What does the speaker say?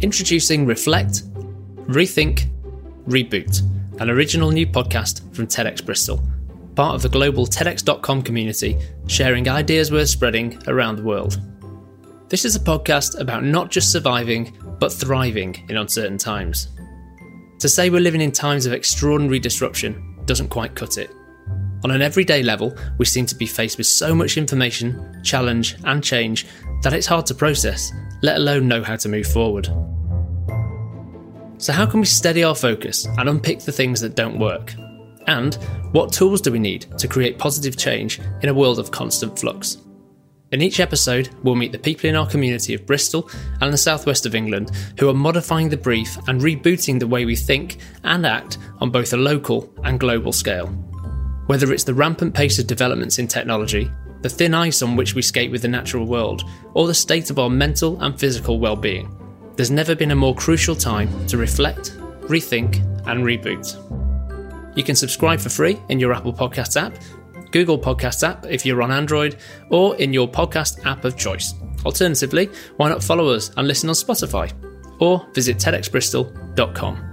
Introducing Reflect, Rethink, Reboot, an original new podcast from TEDx Bristol, part of the global TEDx.com community, sharing ideas worth spreading around the world. This is a podcast about not just surviving, but thriving in uncertain times. To say we're living in times of extraordinary disruption doesn't quite cut it. On an everyday level, we seem to be faced with so much information, challenge, and change that it's hard to process, let alone know how to move forward. So, how can we steady our focus and unpick the things that don't work? And what tools do we need to create positive change in a world of constant flux? In each episode, we'll meet the people in our community of Bristol and the southwest of England who are modifying the brief and rebooting the way we think and act on both a local and global scale. Whether it's the rampant pace of developments in technology, the thin ice on which we skate with the natural world, or the state of our mental and physical well-being, there's never been a more crucial time to reflect, rethink, and reboot. You can subscribe for free in your Apple Podcasts app, Google Podcasts app if you're on Android, or in your podcast app of choice. Alternatively, why not follow us and listen on Spotify? Or visit TEDxBristol.com.